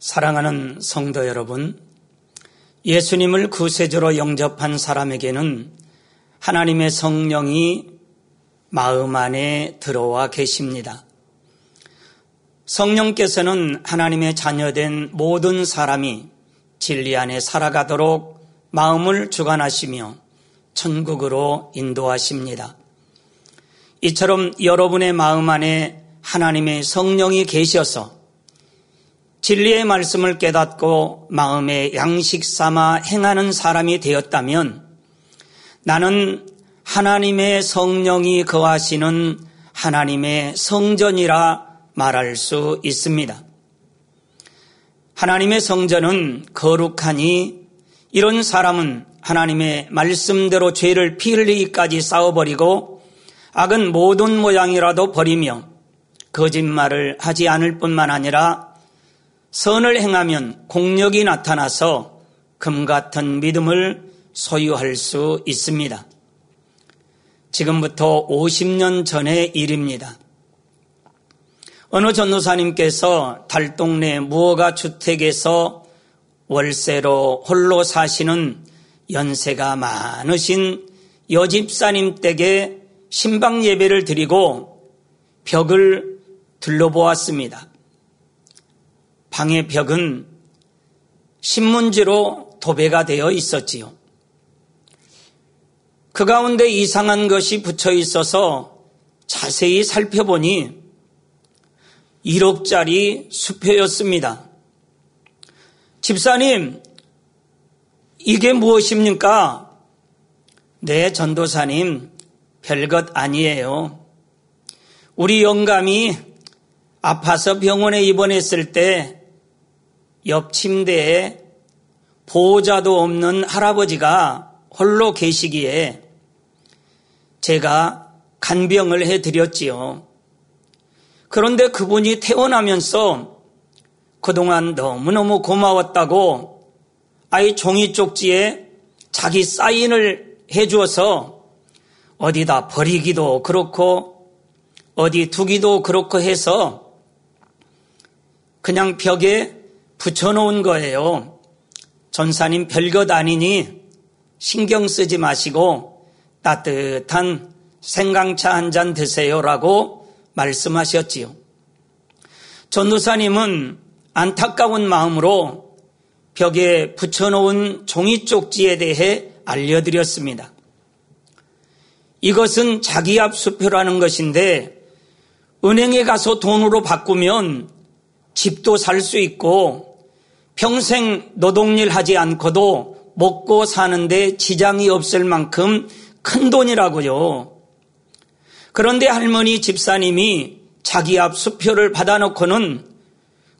사랑하는 성도 여러분, 예수님을 구세주로 영접한 사람에게는 하나님의 성령이 마음 안에 들어와 계십니다. 성령께서는 하나님의 자녀된 모든 사람이 진리 안에 살아가도록 마음을 주관하시며 천국으로 인도하십니다. 이처럼 여러분의 마음 안에 하나님의 성령이 계셔서 진리의 말씀을 깨닫고 마음의 양식 삼아 행하는 사람이 되었다면 나는 하나님의 성령이 거하시는 하나님의 성전이라 말할 수 있습니다. 하나님의 성전은 거룩하니 이런 사람은 하나님의 말씀대로 죄를 피 흘리기까지 싸워버리고 악은 모든 모양이라도 버리며 거짓말을 하지 않을 뿐만 아니라 선을 행하면 공력이 나타나서 금 같은 믿음을 소유할 수 있습니다. 지금부터 50년 전의 일입니다. 어느 전도사님께서 달동네 무허가 주택에서 월세로 홀로 사시는 연세가 많으신 여집사님 댁에 신방 예배를 드리고 벽을 둘러보았습니다. 방의 벽은 신문지로 도배가 되어 있었지요. 그 가운데 이상한 것이 붙여 있어서 자세히 살펴보니 1억짜리 수표였습니다. 집사님, 이게 무엇입니까? 네, 전도사님, 별것 아니에요. 우리 영감이 아파서 병원에 입원했을 때 옆 침대에 보호자도 없는 할아버지가 홀로 계시기에 제가 간병을 해드렸지요. 그런데 그분이 태어나면서 그동안 너무너무 고마웠다고 아이 종이 쪽지에 자기 사인을 해주어서 어디다 버리기도 그렇고 어디 두기도 그렇고 해서 그냥 벽에 붙여놓은 거예요. 전사님 별것 아니니 신경 쓰지 마시고 따뜻한 생강차 한 잔 드세요라고 말씀하셨지요. 전도사님은 안타까운 마음으로 벽에 붙여놓은 종이 쪽지에 대해 알려드렸습니다. 이것은 자기압 수표라는 것인데 은행에 가서 돈으로 바꾸면 집도 살 수 있고 평생 노동일 하지 않고도 먹고 사는데 지장이 없을 만큼 큰 돈이라고요. 그런데 할머니 집사님이 자기 앞 수표를 받아놓고는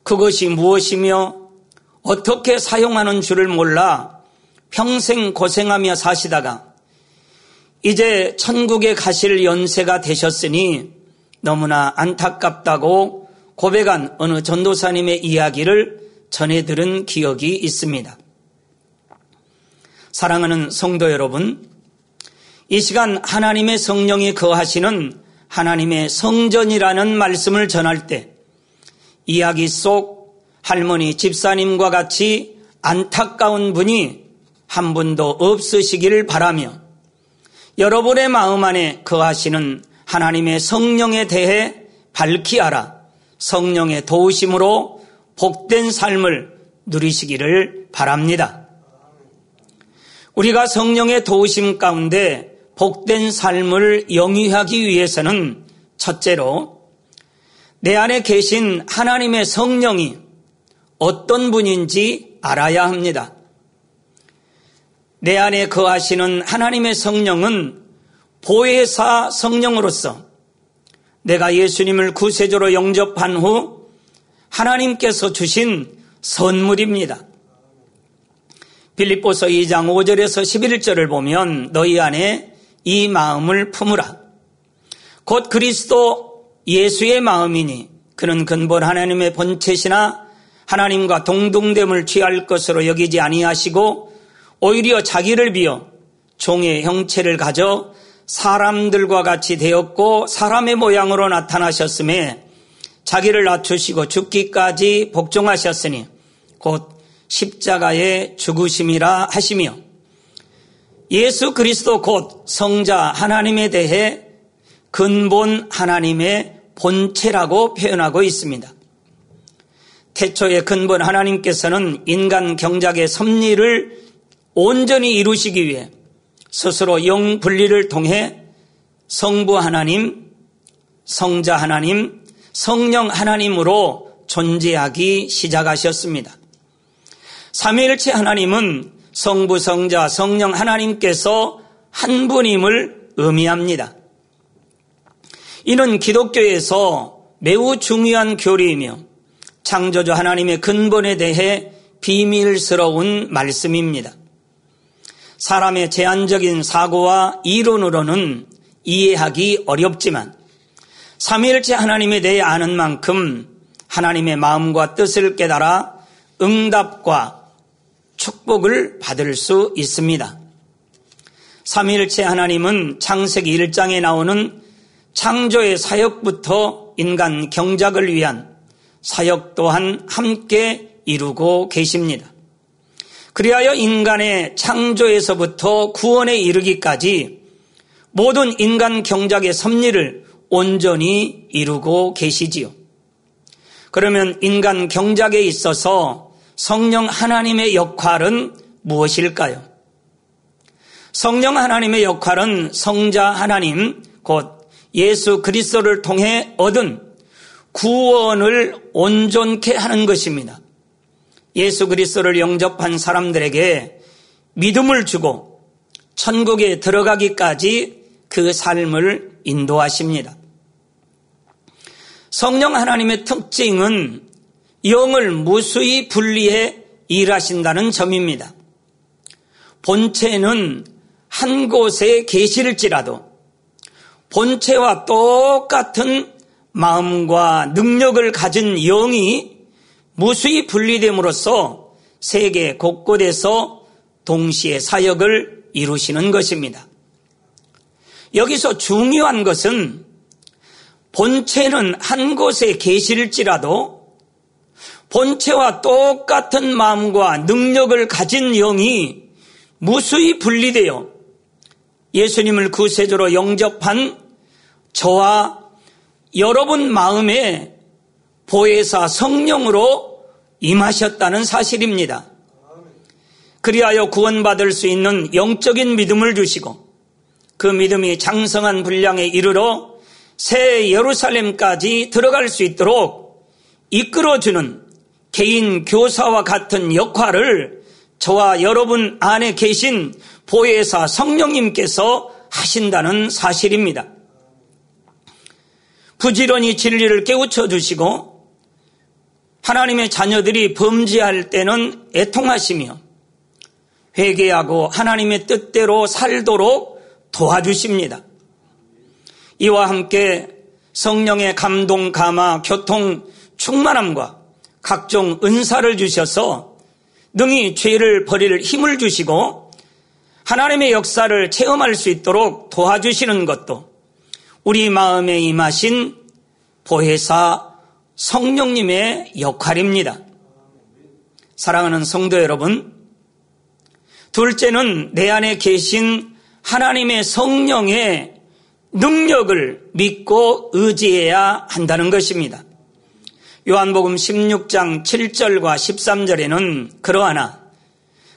그것이 무엇이며 어떻게 사용하는 줄을 몰라 평생 고생하며 사시다가 이제 천국에 가실 연세가 되셨으니 너무나 안타깝다고 고백한 어느 전도사님의 이야기를 전해 들은 기억이 있습니다. 사랑하는 성도 여러분, 이 시간 하나님의 성령이 거하시는 하나님의 성전이라는 말씀을 전할 때 이야기 속 할머니 집사님과 같이 안타까운 분이 한 분도 없으시기를 바라며 여러분의 마음 안에 거하시는 하나님의 성령에 대해 밝히 알아 성령의 도우심으로 복된 삶을 누리시기를 바랍니다. 우리가 성령의 도우심 가운데 복된 삶을 영위하기 위해서는 첫째로 내 안에 계신 하나님의 성령이 어떤 분인지 알아야 합니다. 내 안에 거하시는 하나님의 성령은 보혜사 성령으로서 내가 예수님을 구세주로 영접한 후 하나님께서 주신 선물입니다. 빌립보서 2장 5절에서 11절을 보면 너희 안에 이 마음을 품으라. 곧 그리스도 예수의 마음이니 그는 근본 하나님의 본체시나 하나님과 동등됨을 취할 것으로 여기지 아니하시고 오히려 자기를 비어 종의 형체를 가져 사람들과 같이 되었고 사람의 모양으로 나타나셨음에 자기를 낮추시고 죽기까지 복종하셨으니 곧 십자가의 죽으심이라 하시며 예수 그리스도 곧 성자 하나님에 대해 근본 하나님의 본체라고 표현하고 있습니다. 태초의 근본 하나님께서는 인간 경작의 섭리를 온전히 이루시기 위해 스스로 영 분리를 통해 성부 하나님, 성자 하나님, 성령 하나님으로 존재하기 시작하셨습니다. 삼위일체 하나님은 성부, 성자, 성령 하나님께서 한 분임을 의미합니다. 이는 기독교에서 매우 중요한 교리이며 창조주 하나님의 근본에 대해 비밀스러운 말씀입니다. 사람의 제한적인 사고와 이론으로는 이해하기 어렵지만 삼위일체 하나님에 대해 아는 만큼 하나님의 마음과 뜻을 깨달아 응답과 축복을 받을 수 있습니다. 삼위일체 하나님은 창세기 1장에 나오는 창조의 사역부터 인간 경작을 위한 사역 또한 함께 이루고 계십니다. 그리하여 인간의 창조에서부터 구원에 이르기까지 모든 인간 경작의 섭리를 온전히 이루고 계시지요. 그러면 인간 경작에 있어서 성령 하나님의 역할은 무엇일까요? 성령 하나님의 역할은 성자 하나님, 곧 예수 그리스도를 통해 얻은 구원을 온전케 하는 것입니다. 예수 그리스도를 영접한 사람들에게 믿음을 주고 천국에 들어가기까지 그 삶을 인도하십니다. 성령 하나님의 특징은 영을 무수히 분리해 일하신다는 점입니다. 본체는 한 곳에 계실지라도 본체와 똑같은 마음과 능력을 가진 영이 무수히 분리됨으로써 세계 곳곳에서 동시에 사역을 이루시는 것입니다. 여기서 중요한 것은 본체는 한 곳에 계실지라도 본체와 똑같은 마음과 능력을 가진 영이 무수히 분리되어 예수님을 구세주로 영접한 저와 여러분 마음에 보혜사 성령으로 임하셨다는 사실입니다. 그리하여 구원받을 수 있는 영적인 믿음을 주시고 그 믿음이 장성한 분량에 이르러 새 예루살렘까지 들어갈 수 있도록 이끌어주는 개인 교사와 같은 역할을 저와 여러분 안에 계신 보혜사 성령님께서 하신다는 사실입니다. 부지런히 진리를 깨우쳐 주시고 하나님의 자녀들이 범죄할 때는 애통하시며 회개하고 하나님의 뜻대로 살도록 도와주십니다. 이와 함께 성령의 감동, 감화, 교통, 충만함과 각종 은사를 주셔서 능히 죄를 버릴 힘을 주시고 하나님의 역사를 체험할 수 있도록 도와주시는 것도 우리 마음에 임하신 보혜사 성령님의 역할입니다. 사랑하는 성도 여러분, 둘째는 내 안에 계신 하나님의 성령의 능력을 믿고 의지해야 한다는 것입니다. 요한복음 16장 7절과 13절에는 그러하나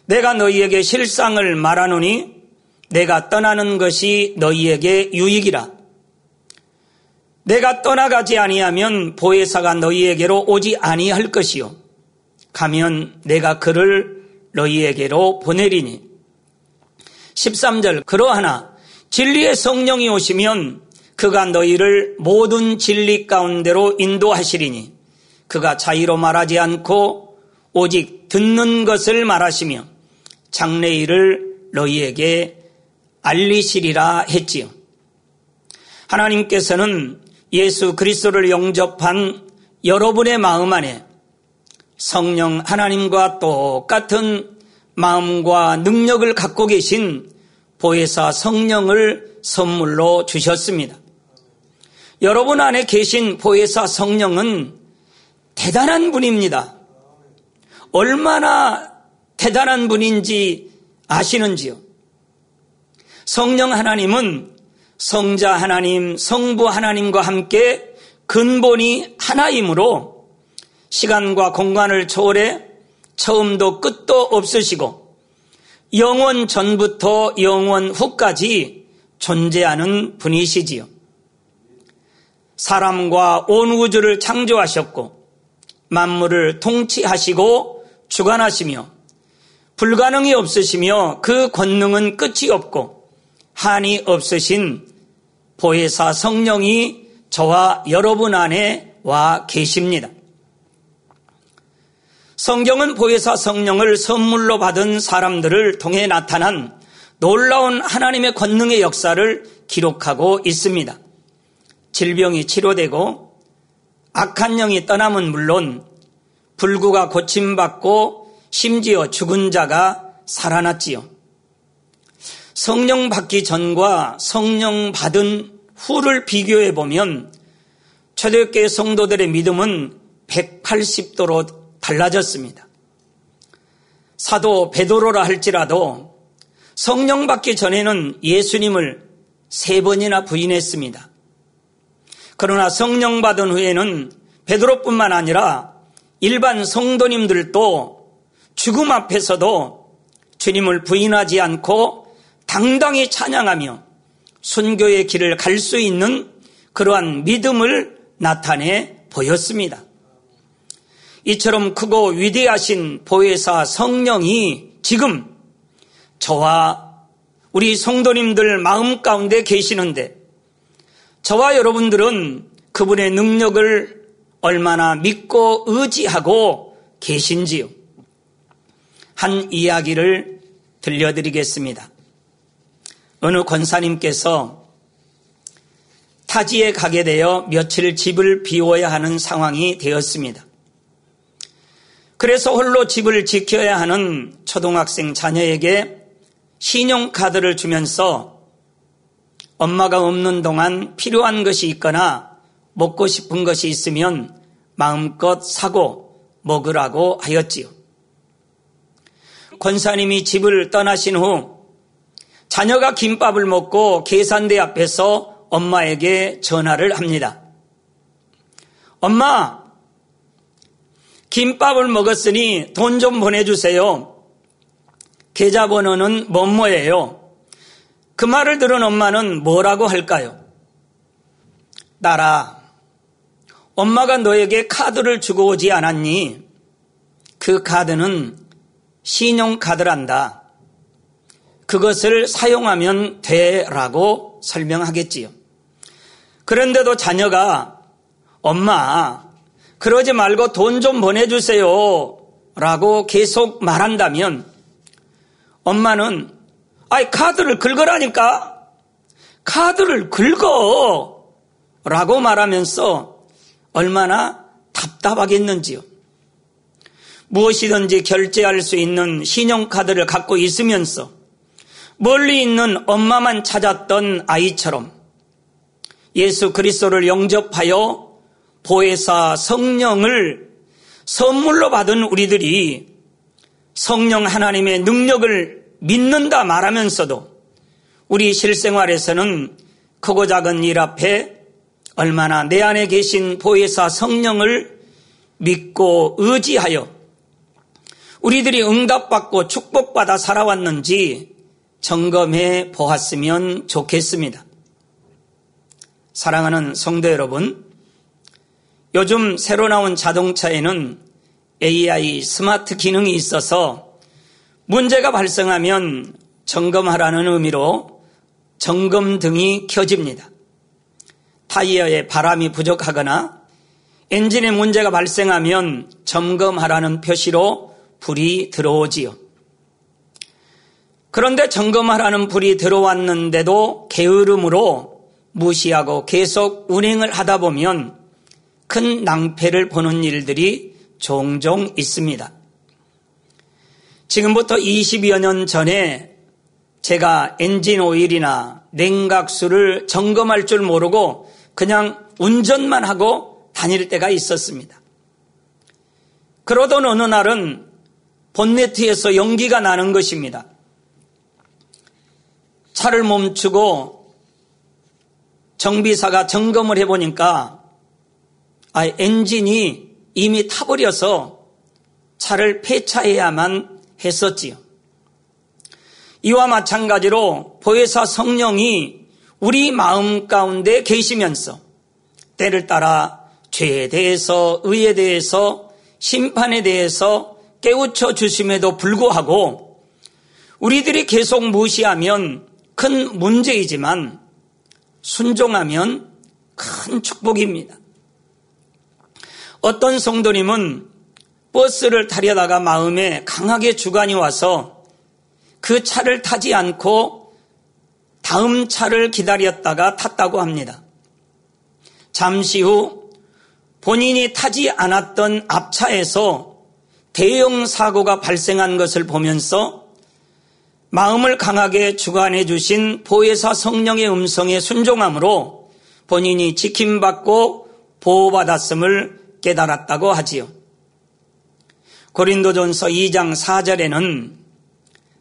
내가 너희에게 실상을 말하노니 내가 떠나는 것이 너희에게 유익이라. 내가 떠나가지 아니하면 보혜사가 너희에게로 오지 아니할 것이요. 가면 내가 그를 너희에게로 보내리니. 13절 그러하나 진리의 성령이 오시면 그가 너희를 모든 진리 가운데로 인도하시리니 그가 자의로 말하지 않고 오직 듣는 것을 말하시며 장래일을 너희에게 알리시리라 했지요. 하나님께서는 예수 그리스도를 영접한 여러분의 마음 안에 성령 하나님과 똑같은 마음과 능력을 갖고 계신 보혜사 성령을 선물로 주셨습니다. 여러분 안에 계신 보혜사 성령은 대단한 분입니다. 얼마나 대단한 분인지 아시는지요? 성령 하나님은 성자 하나님, 성부 하나님과 함께 근본이 하나이므로 시간과 공간을 초월해 처음도 끝도 없으시고 영원 전부터 영원 후까지 존재하는 분이시지요. 사람과 온 우주를 창조하셨고 만물을 통치하시고 주관하시며 불가능이 없으시며 그 권능은 끝이 없고 한이 없으신 보혜사 성령이 저와 여러분 안에 와 계십니다. 성경은 보혜사 성령을 선물로 받은 사람들을 통해 나타난 놀라운 하나님의 권능의 역사를 기록하고 있습니다. 질병이 치료되고 악한 영이 떠남은 물론 불구가 고침받고 심지어 죽은 자가 살아났지요. 성령 받기 전과 성령 받은 후를 비교해 보면 초대교회 성도들의 믿음은 180도로 달라졌습니다. 사도 베드로라 할지라도 성령 받기 전에는 예수님을 세 번이나 부인했습니다. 그러나 성령 받은 후에는 베드로뿐만 아니라 일반 성도님들도 죽음 앞에서도 주님을 부인하지 않고 당당히 찬양하며 순교의 길을 갈 수 있는 그러한 믿음을 나타내 보였습니다. 이처럼 크고 위대하신 보혜사 성령이 지금 저와 우리 성도님들 마음 가운데 계시는데 저와 여러분들은 그분의 능력을 얼마나 믿고 의지하고 계신지요? 한 이야기를 들려드리겠습니다. 어느 권사님께서 타지에 가게 되어 며칠 집을 비워야 하는 상황이 되었습니다. 그래서 홀로 집을 지켜야 하는 초등학생 자녀에게 신용카드를 주면서 엄마가 없는 동안 필요한 것이 있거나 먹고 싶은 것이 있으면 마음껏 사고 먹으라고 하였지요. 권사님이 집을 떠나신 후 자녀가 김밥을 먹고 계산대 앞에서 엄마에게 전화를 합니다. 엄마, 김밥을 먹었으니 돈 좀 보내주세요. 계좌번호는 뭐뭐예요. 그 말을 들은 엄마는 뭐라고 할까요? 딸아, 엄마가 너에게 카드를 주고 오지 않았니? 그 카드는 신용카드란다. 그것을 사용하면 돼라고 설명하겠지요. 그런데도 자녀가 엄마, 그러지 말고 돈 좀 보내주세요. 라고 계속 말한다면 엄마는 아이 카드를 긁으라니까 카드를 긁어 라고 말하면서 얼마나 답답하겠는지요. 무엇이든지 결제할 수 있는 신용카드를 갖고 있으면서 멀리 있는 엄마만 찾았던 아이처럼 예수 그리스도를 영접하여 보혜사 성령을 선물로 받은 우리들이 성령 하나님의 능력을 믿는다 말하면서도 우리 실생활에서는 크고 작은 일 앞에 얼마나 내 안에 계신 보혜사 성령을 믿고 의지하여 우리들이 응답받고 축복받아 살아왔는지 점검해 보았으면 좋겠습니다. 사랑하는 성도 여러분, 요즘 새로 나온 자동차에는 AI 스마트 기능이 있어서 문제가 발생하면 점검하라는 의미로 점검등이 켜집니다. 타이어에 바람이 부족하거나 엔진에 문제가 발생하면 점검하라는 표시로 불이 들어오지요. 그런데 점검하라는 불이 들어왔는데도 게으름으로 무시하고 계속 운행을 하다 보면 큰 낭패를 보는 일들이 종종 있습니다. 지금부터 20여 년 전에 제가 엔진 오일이나 냉각수를 점검할 줄 모르고 그냥 운전만 하고 다닐 때가 있었습니다. 그러던 어느 날은 본네트에서 연기가 나는 것입니다. 차를 멈추고 정비사가 점검을 해보니까 아, 엔진이 이미 타버려서 차를 폐차해야만 했었지요. 이와 마찬가지로 보혜사 성령이 우리 마음 가운데 계시면서 때를 따라 죄에 대해서 의에 대해서 심판에 대해서 깨우쳐 주심에도 불구하고 우리들이 계속 무시하면 큰 문제이지만 순종하면 큰 축복입니다. 어떤 성도님은 버스를 타려다가 마음에 강하게 주관이 와서 그 차를 타지 않고 다음 차를 기다렸다가 탔다고 합니다. 잠시 후 본인이 타지 않았던 앞차에서 대형 사고가 발생한 것을 보면서 마음을 강하게 주관해 주신 보혜사 성령의 음성에 순종함으로 본인이 지킴받고 보호받았음을 깨달았다고 하지요. 고린도전서 2장 4절에는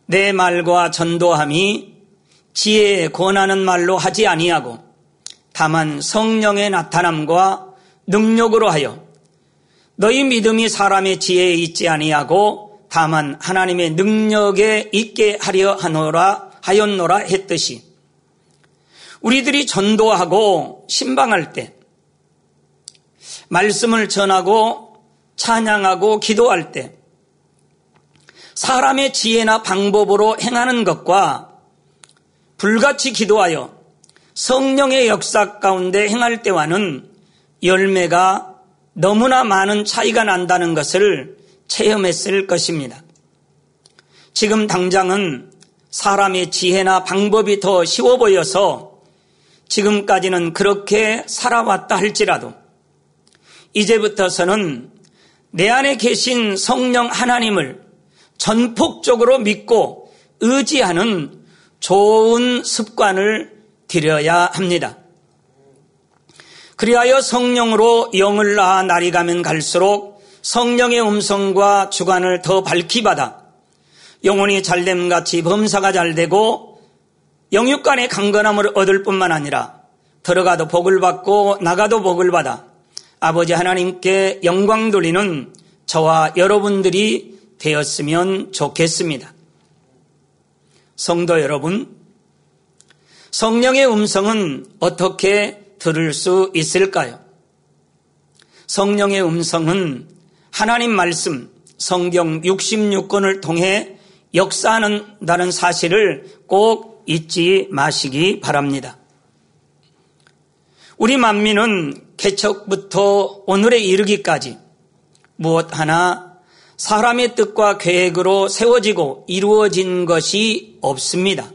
내 말과 전도함이 지혜에 권하는 말로 하지 아니하고 다만 성령의 나타남과 능력으로 하여 너희 믿음이 사람의 지혜에 있지 아니하고 다만 하나님의 능력에 있게 하려 하노라 하였노라 했듯이 우리들이 전도하고 신방할 때 말씀을 전하고 찬양하고 기도할 때 사람의 지혜나 방법으로 행하는 것과 불같이 기도하여 성령의 역사 가운데 행할 때와는 열매가 너무나 많은 차이가 난다는 것을 체험했을 것입니다. 지금 당장은 사람의 지혜나 방법이 더 쉬워 보여서 지금까지는 그렇게 살아왔다 할지라도 이제부터서는 내 안에 계신 성령 하나님을 전폭적으로 믿고 의지하는 좋은 습관을 들여야 합니다. 그리하여 성령으로 영을 낳아 날이 가면 갈수록 성령의 음성과 주관을 더 밝히 받아 영혼이 잘됨 같이 범사가 잘되고 영육간의 강건함을 얻을 뿐만 아니라 들어가도 복을 받고 나가도 복을 받아 아버지 하나님께 영광 돌리는 저와 여러분들이 되었으면 좋겠습니다. 성도 여러분, 성령의 음성은 어떻게 들을 수 있을까요? 성령의 음성은 하나님 말씀, 성경 66권을 통해 역사하는다는 사실을 꼭 잊지 마시기 바랍니다. 우리 만민은 개척부터 오늘에 이르기까지 무엇 하나 사람의 뜻과 계획으로 세워지고 이루어진 것이 없습니다.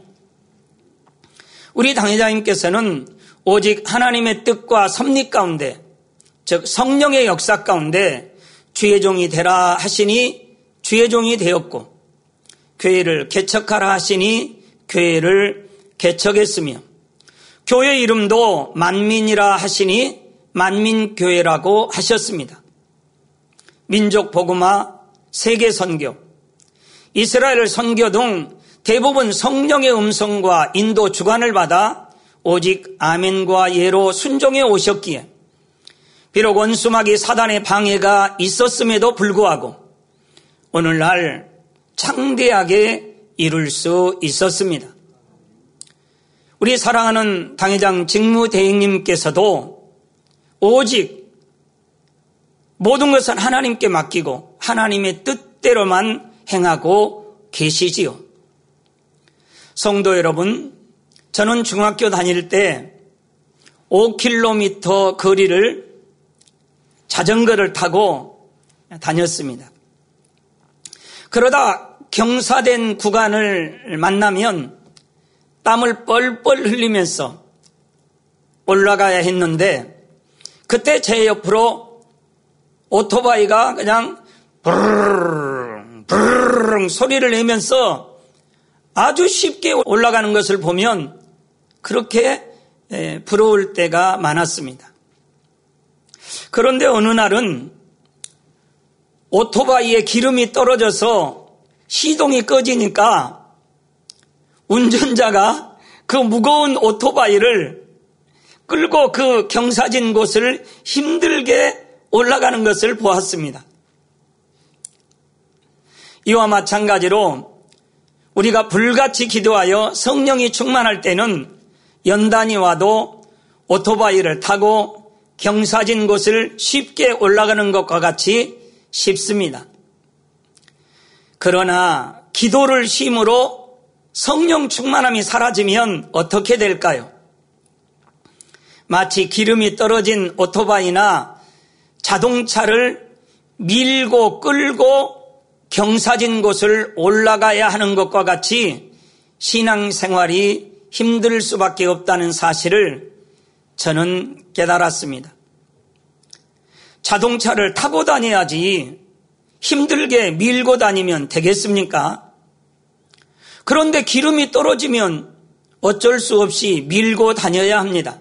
우리 당회장님께서는 오직 하나님의 뜻과 섭리 가운데, 즉 성령의 역사 가운데 주의 종이 되라 하시니 주의 종이 되었고, 교회를 개척하라 하시니 교회를 개척했으며, 교회 이름도 만민이라 하시니 만민교회라고 하셨습니다. 민족 복음화, 세계 선교, 이스라엘 선교 등 대부분 성령의 음성과 인도 주관을 받아 오직 아멘과 예로 순종해 오셨기에 비록 원수막이 사단의 방해가 있었음에도 불구하고 오늘날 창대하게 이룰 수 있었습니다. 우리 사랑하는 당회장 직무대행님께서도 오직 모든 것은 하나님께 맡기고 하나님의 뜻대로만 행하고 계시지요. 성도 여러분, 저는 중학교 다닐 때 5km 거리를 자전거를 타고 다녔습니다. 그러다 경사된 구간을 만나면 땀을 뻘뻘 흘리면서 올라가야 했는데 그때 제 옆으로 오토바이가 그냥 브르릉 브르릉 소리를 내면서 아주 쉽게 올라가는 것을 보면 그렇게 부러울 때가 많았습니다. 그런데 어느 날은 오토바이에 기름이 떨어져서 시동이 꺼지니까 운전자가 그 무거운 오토바이를 끌고 그 경사진 곳을 힘들게 올라가는 것을 보았습니다. 이와 마찬가지로 우리가 불같이 기도하여 성령이 충만할 때는 연단이 와도 오토바이를 타고 경사진 곳을 쉽게 올라가는 것과 같이 쉽습니다. 그러나 기도를 힘으로 성령 충만함이 사라지면 어떻게 될까요? 마치 기름이 떨어진 오토바이나 자동차를 밀고 끌고 경사진 곳을 올라가야 하는 것과 같이 신앙생활이 힘들 수밖에 없다는 사실을 저는 깨달았습니다. 자동차를 타고 다녀야지 힘들게 밀고 다니면 되겠습니까? 그런데 기름이 떨어지면 어쩔 수 없이 밀고 다녀야 합니다.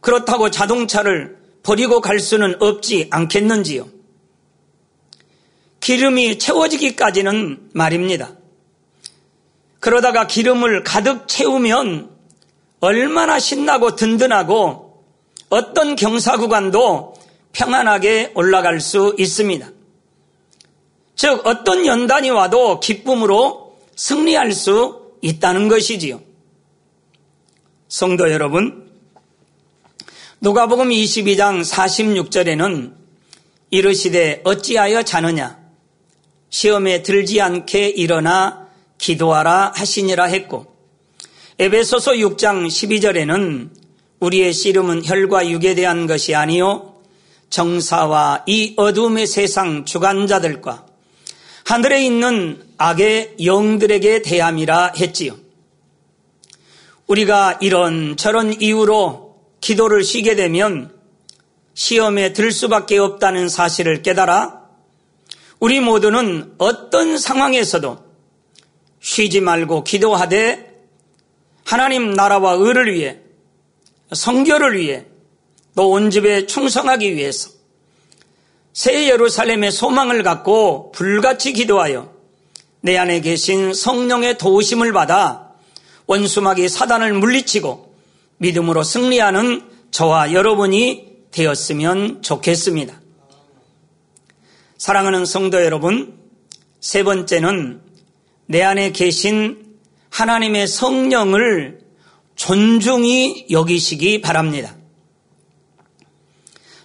그렇다고 자동차를 버리고 갈 수는 없지 않겠는지요? 기름이 채워지기까지는 말입니다. 그러다가 기름을 가득 채우면 얼마나 신나고 든든하고 어떤 경사 구간도 평안하게 올라갈 수 있습니다. 즉, 어떤 연단이 와도 기쁨으로 승리할 수 있다는 것이지요. 성도 여러분, 누가복음 22장 46절에는 이르시되 어찌하여 자느냐 시험에 들지 않게 일어나 기도하라 하시니라 했고 에베소서 6장 12절에는 우리의 씨름은 혈과 육에 대한 것이 아니요 정사와 이 어둠의 세상 주관자들과 하늘에 있는 악의 영들에게 대함이라 했지요. 우리가 이런 저런 이유로 기도를 쉬게 되면 시험에 들 수밖에 없다는 사실을 깨달아 우리 모두는 어떤 상황에서도 쉬지 말고 기도하되 하나님 나라와 의를 위해 성결을 위해 또 온 집에 충성하기 위해서 새 예루살렘의 소망을 갖고 불같이 기도하여 내 안에 계신 성령의 도우심을 받아 원수막이 사단을 물리치고 믿음으로 승리하는 저와 여러분이 되었으면 좋겠습니다. 사랑하는 성도 여러분, 세 번째는 내 안에 계신 하나님의 성령을 존중히 여기시기 바랍니다.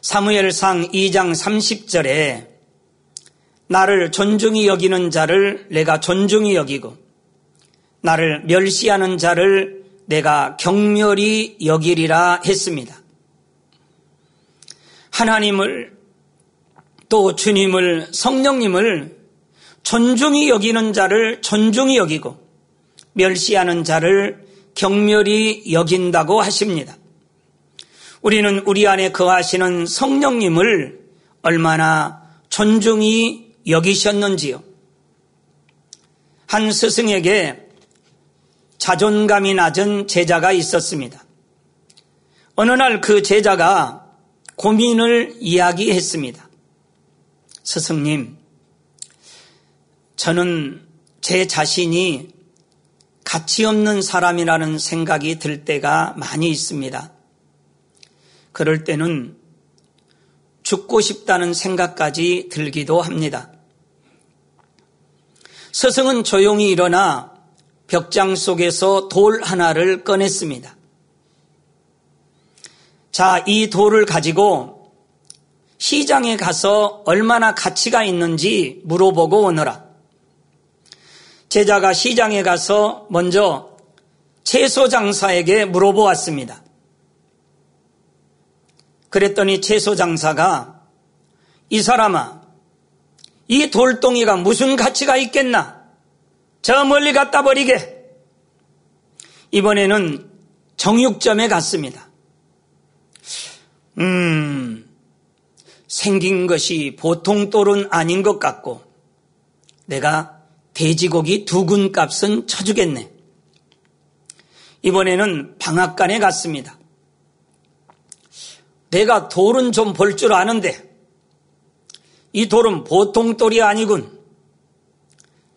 사무엘상 2장 30절에 나를 존중히 여기는 자를 내가 존중히 여기고 나를 멸시하는 자를 내가 경멸히 여기리라 했습니다. 하나님을 또 주님을 성령님을 존중히 여기는 자를 존중히 여기고 멸시하는 자를 경멸히 여긴다고 하십니다. 우리는 우리 안에 거하시는 성령님을 얼마나 존중히 여기셨는지요. 한 스승에게 자존감이 낮은 제자가 있었습니다. 어느 날 그 제자가 고민을 이야기했습니다. 스승님, 저는 제 자신이 가치 없는 사람이라는 생각이 들 때가 많이 있습니다. 그럴 때는 죽고 싶다는 생각까지 들기도 합니다. 스승은 조용히 일어나 벽장 속에서 돌 하나를 꺼냈습니다. 자, 이 돌을 가지고 시장에 가서 얼마나 가치가 있는지 물어보고 오너라. 제자가 시장에 가서 먼저 채소 장사에게 물어보았습니다. 그랬더니 채소 장사가 이 사람아, 이 돌덩이가 무슨 가치가 있겠나? 저 멀리 갖다 버리게. 이번에는 정육점에 갔습니다. 음, 생긴 것이 보통 돌은 아닌 것 같고, 내가 돼지고기 두 근 값은 쳐주겠네. 이번에는 방앗간에 갔습니다. 내가 돌은 좀 볼 줄 아는데 이 돌은 보통 돌이 아니군.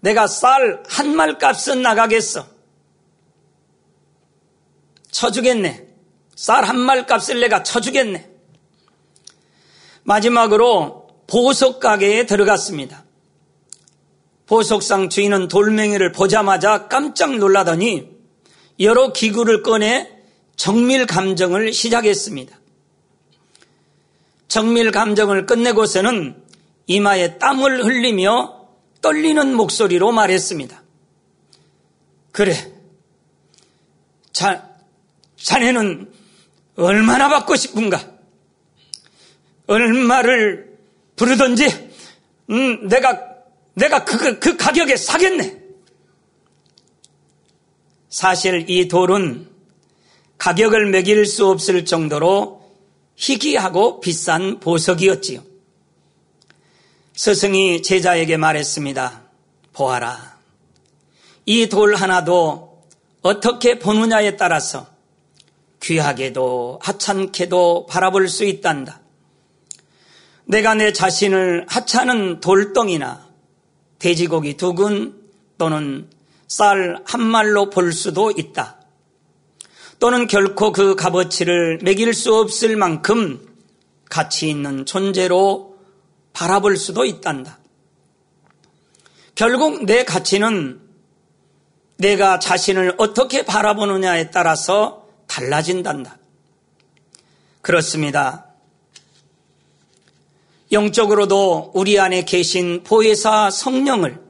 내가 쌀 한 말 값은 나가겠어. 쳐주겠네. 쌀 한 말 값을 내가 쳐주겠네. 마지막으로 보석 가게에 들어갔습니다. 보석상 주인은 돌멩이를 보자마자 깜짝 놀라더니 여러 기구를 꺼내 정밀 감정을 시작했습니다. 정밀 감정을 끝내고서는 이마에 땀을 흘리며 떨리는 목소리로 말했습니다. 그래. 자, 자네는 얼마나 받고 싶은가? 얼마를 부르든지, 음, 내가, 내가 그, 그 가격에 사겠네. 사실 이 돌은 가격을 매길 수 없을 정도로 희귀하고 비싼 보석이었지요. 스승이 제자에게 말했습니다. 보아라. 이 돌 하나도 어떻게 보느냐에 따라서 귀하게도 하찮게도 바라볼 수 있단다. 내가 내 자신을 하찮은 돌덩이나 돼지고기 두 근 또는 쌀 한 말로 볼 수도 있다. 또는 결코 그 값어치를 매길 수 없을 만큼 가치 있는 존재로 바라볼 수도 있단다. 결국 내 가치는 내가 자신을 어떻게 바라보느냐에 따라서 달라진단다. 그렇습니다. 영적으로도 우리 안에 계신 보혜사 성령을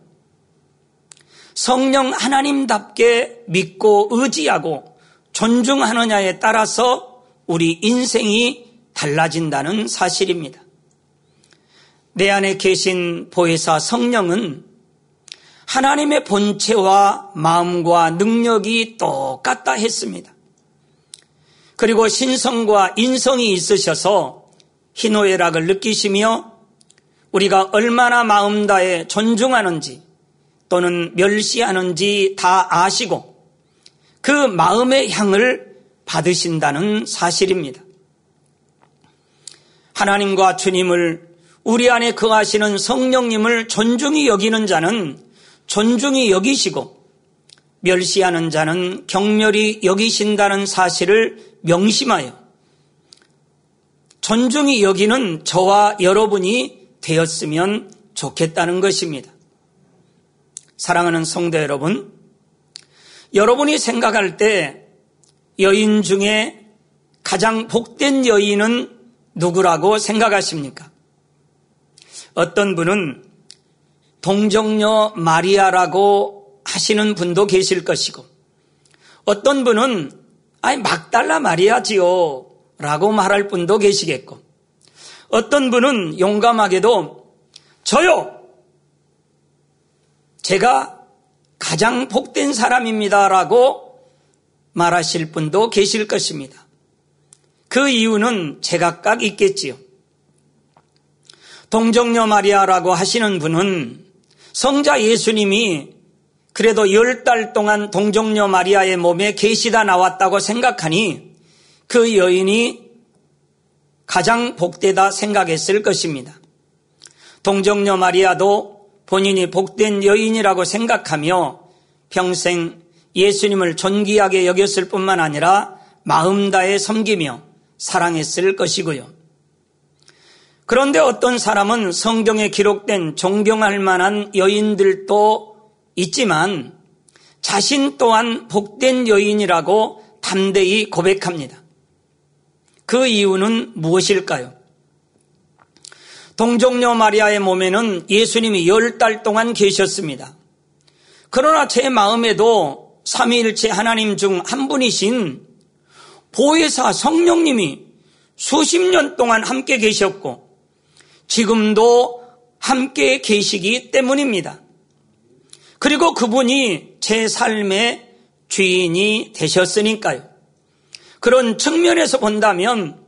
성령 하나님답게 믿고 의지하고 존중하느냐에 따라서 우리 인생이 달라진다는 사실입니다. 내 안에 계신 보혜사 성령은 하나님의 본체와 마음과 능력이 똑같다 했습니다. 그리고 신성과 인성이 있으셔서 희노애락을 느끼시며 우리가 얼마나 마음 다해 존중하는지 또는 멸시하는지 다 아시고 그 마음의 향을 받으신다는 사실입니다. 하나님과 주님을 우리 안에 거하시는 성령님을 존중히 여기는 자는 존중히 여기시고 멸시하는 자는 경멸히 여기신다는 사실을 명심하여 존중히 여기는 저와 여러분이 되었으면 좋겠다는 것입니다. 사랑하는 성도 여러분, 여러분이 생각할 때 여인 중에 가장 복된 여인은 누구라고 생각하십니까? 어떤 분은 동정녀 마리아라고 하시는 분도 계실 것이고, 어떤 분은 아니 막달라 마리아지요 라고 말할 분도 계시겠고, 어떤 분은 용감하게도 저요! 제가 가장 복된 사람입니다라고 말하실 분도 계실 것입니다. 그 이유는 제각각 있겠지요. 동정녀 마리아라고 하시는 분은 성자 예수님이 그래도 열 달 동안 동정녀 마리아의 몸에 계시다 나왔다고 생각하니 그 여인이 가장 복되다 생각했을 것입니다. 동정녀 마리아도 본인이 복된 여인이라고 생각하며 평생 예수님을 존귀하게 여겼을 뿐만 아니라 마음 다해 섬기며 사랑했을 것이고요. 그런데 어떤 사람은 성경에 기록된 존경할 만한 여인들도 있지만 자신 또한 복된 여인이라고 담대히 고백합니다. 그 이유는 무엇일까요? 동정녀 마리아의 몸에는 예수님이 열 달 동안 계셨습니다. 그러나 제 마음에도 삼위일체 하나님 중 한 분이신 보혜사 성령님이 수십 년 동안 함께 계셨고 지금도 함께 계시기 때문입니다. 그리고 그분이 제 삶의 주인이 되셨으니까요. 그런 측면에서 본다면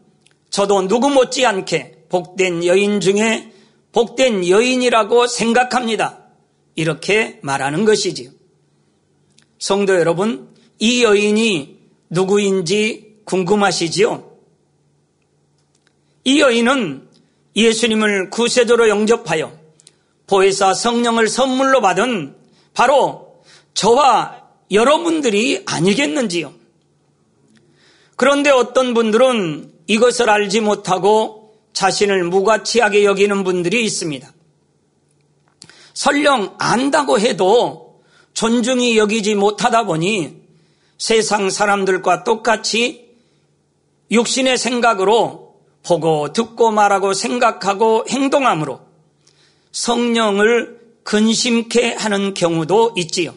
저도 누구 못지않게 복된 여인 중에 복된 여인이라고 생각합니다. 이렇게 말하는 것이지요. 성도 여러분, 이 여인이 누구인지 궁금하시지요? 이 여인은 예수님을 구세주로 영접하여 보혜사 성령을 선물로 받은 바로 저와 여러분들이 아니겠는지요. 그런데 어떤 분들은 이것을 알지 못하고 자신을 무가치하게 여기는 분들이 있습니다. 설령 안다고 해도 존중이 여기지 못하다 보니 세상 사람들과 똑같이 육신의 생각으로 보고 듣고 말하고 생각하고 행동함으로 성령을 근심케 하는 경우도 있지요.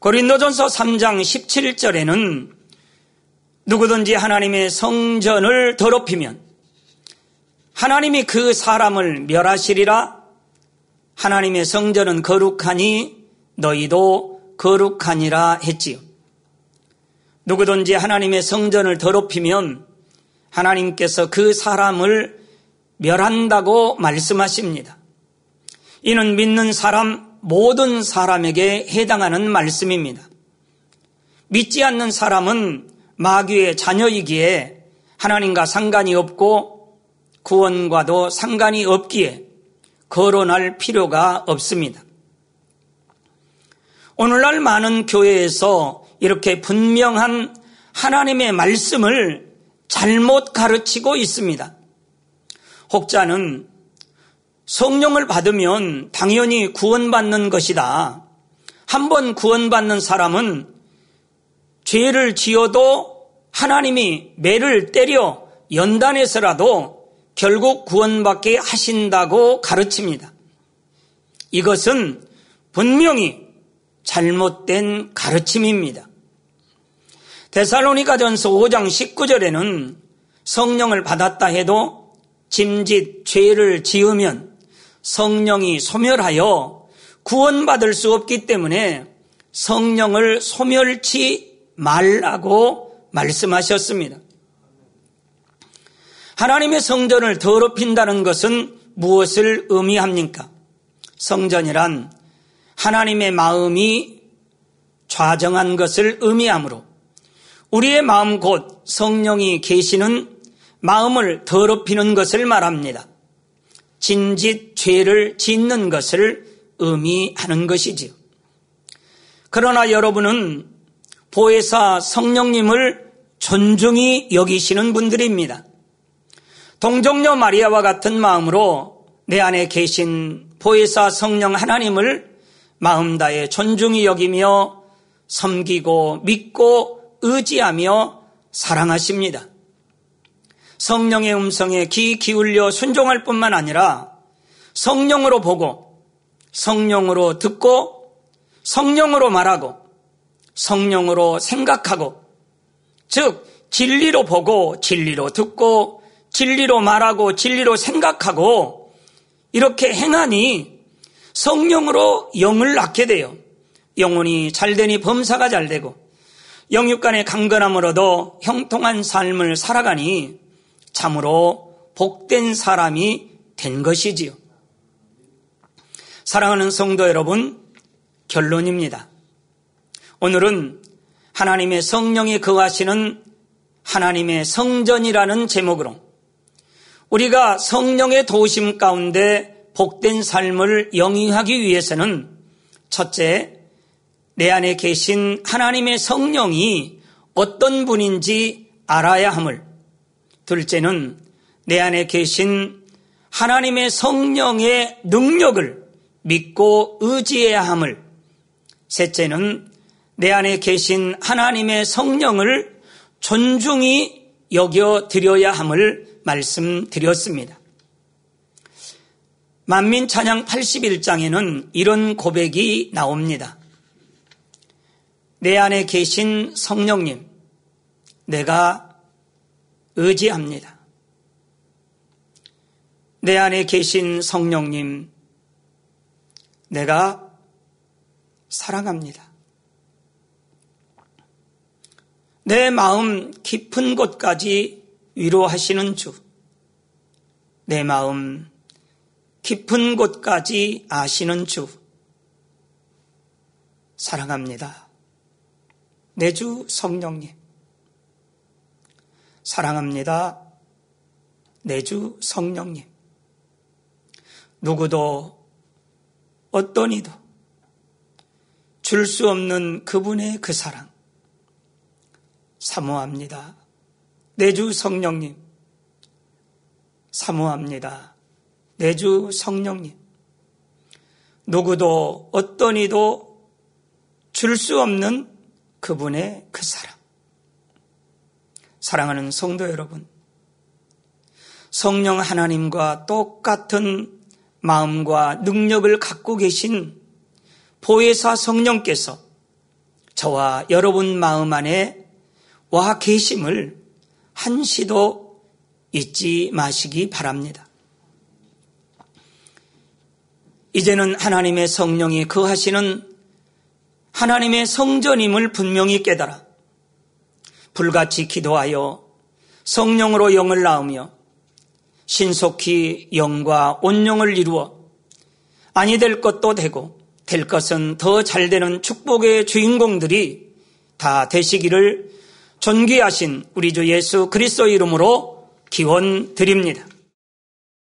고린도전서 3장 17절에는 누구든지 하나님의 성전을 더럽히면 하나님이 그 사람을 멸하시리라 하나님의 성전은 거룩하니 너희도 거룩하니라 했지요. 누구든지 하나님의 성전을 더럽히면 하나님께서 그 사람을 멸한다고 말씀하십니다. 이는 믿는 사람, 모든 사람에게 해당하는 말씀입니다. 믿지 않는 사람은 마귀의 자녀이기에 하나님과 상관이 없고 구원과도 상관이 없기에 거론할 필요가 없습니다. 오늘날 많은 교회에서 이렇게 분명한 하나님의 말씀을 잘못 가르치고 있습니다. 혹자는 성령을 받으면 당연히 구원받는 것이다. 한번 구원받는 사람은 죄를 지어도 하나님이 매를 때려 연단해서라도 결국 구원받게 하신다고 가르칩니다. 이것은 분명히 잘못된 가르침입니다. 데살로니가전서 5장 19절에는 성령을 받았다 해도 짐짓 죄를 지으면 성령이 소멸하여 구원받을 수 없기 때문에 성령을 소멸치 말라고 말씀하셨습니다. 하나님의 성전을 더럽힌다는 것은 무엇을 의미합니까? 성전이란 하나님의 마음이 좌정한 것을 의미하므로 우리의 마음 곧 성령이 계시는 마음을 더럽히는 것을 말합니다. 진짓 죄를 짓는 것을 의미하는 것이지요. 그러나 여러분은 보혜사 성령님을 존중히 여기시는 분들입니다. 동정녀 마리아와 같은 마음으로 내 안에 계신 보혜사 성령 하나님을 마음 다해 존중히 여기며 섬기고 믿고 의지하며 사랑하십니다. 성령의 음성에 귀 기울여 순종할 뿐만 아니라 성령으로 보고 성령으로 듣고 성령으로 말하고 성령으로 생각하고 즉 진리로 보고 진리로 듣고 진리로 말하고 진리로 생각하고 이렇게 행하니 성령으로 영을 낳게 돼요. 영혼이 잘 되니 범사가 잘 되고 영육간의 강건함으로도 형통한 삶을 살아가니 참으로 복된 사람이 된 것이지요. 사랑하는 성도 여러분, 결론입니다. 오늘은 하나님의 성령이 거하시는 하나님의 성전이라는 제목으로 우리가 성령의 도우심 가운데 복된 삶을 영위하기 위해서는 첫째, 내 안에 계신 하나님의 성령이 어떤 분인지 알아야 함을. 둘째는 내 안에 계신 하나님의 성령의 능력을 믿고 의지해야 함을. 셋째는 내 안에 계신 하나님의 성령을 존중히 여겨 드려야 함을 말씀드렸습니다. 만민 찬양 81장에는 이런 고백이 나옵니다. 내 안에 계신 성령님, 내가 의지합니다. 내 안에 계신 성령님, 내가 사랑합니다. 내 마음 깊은 곳까지 위로하시는 주, 내 마음 깊은 곳까지 아시는 주, 사랑합니다. 내 주 성령님. 사랑합니다. 내 주 성령님. 누구도 어떤 이도 줄 수 없는 그분의 그 사랑. 사모합니다. 내주 성령님. 사모합니다. 내주 성령님. 누구도 어떤 이도 줄 수 없는 그분의 그 사랑. 사랑하는 성도 여러분. 성령 하나님과 똑같은 마음과 능력을 갖고 계신 보혜사 성령께서 저와 여러분 마음 안에 와 계심을 한시도 잊지 마시기 바랍니다. 이제는 하나님의 성령이 거하시는 하나님의 성전임을 분명히 깨달아 불같이 기도하여 성령으로 영을 낳으며 신속히 영과 온영을 이루어 아니 될 것도 되고 될 것은 더 잘 되는 축복의 주인공들이 다 되시기를 존귀하신 우리 주 예수 그리스도 이름으로 기원 드립니다.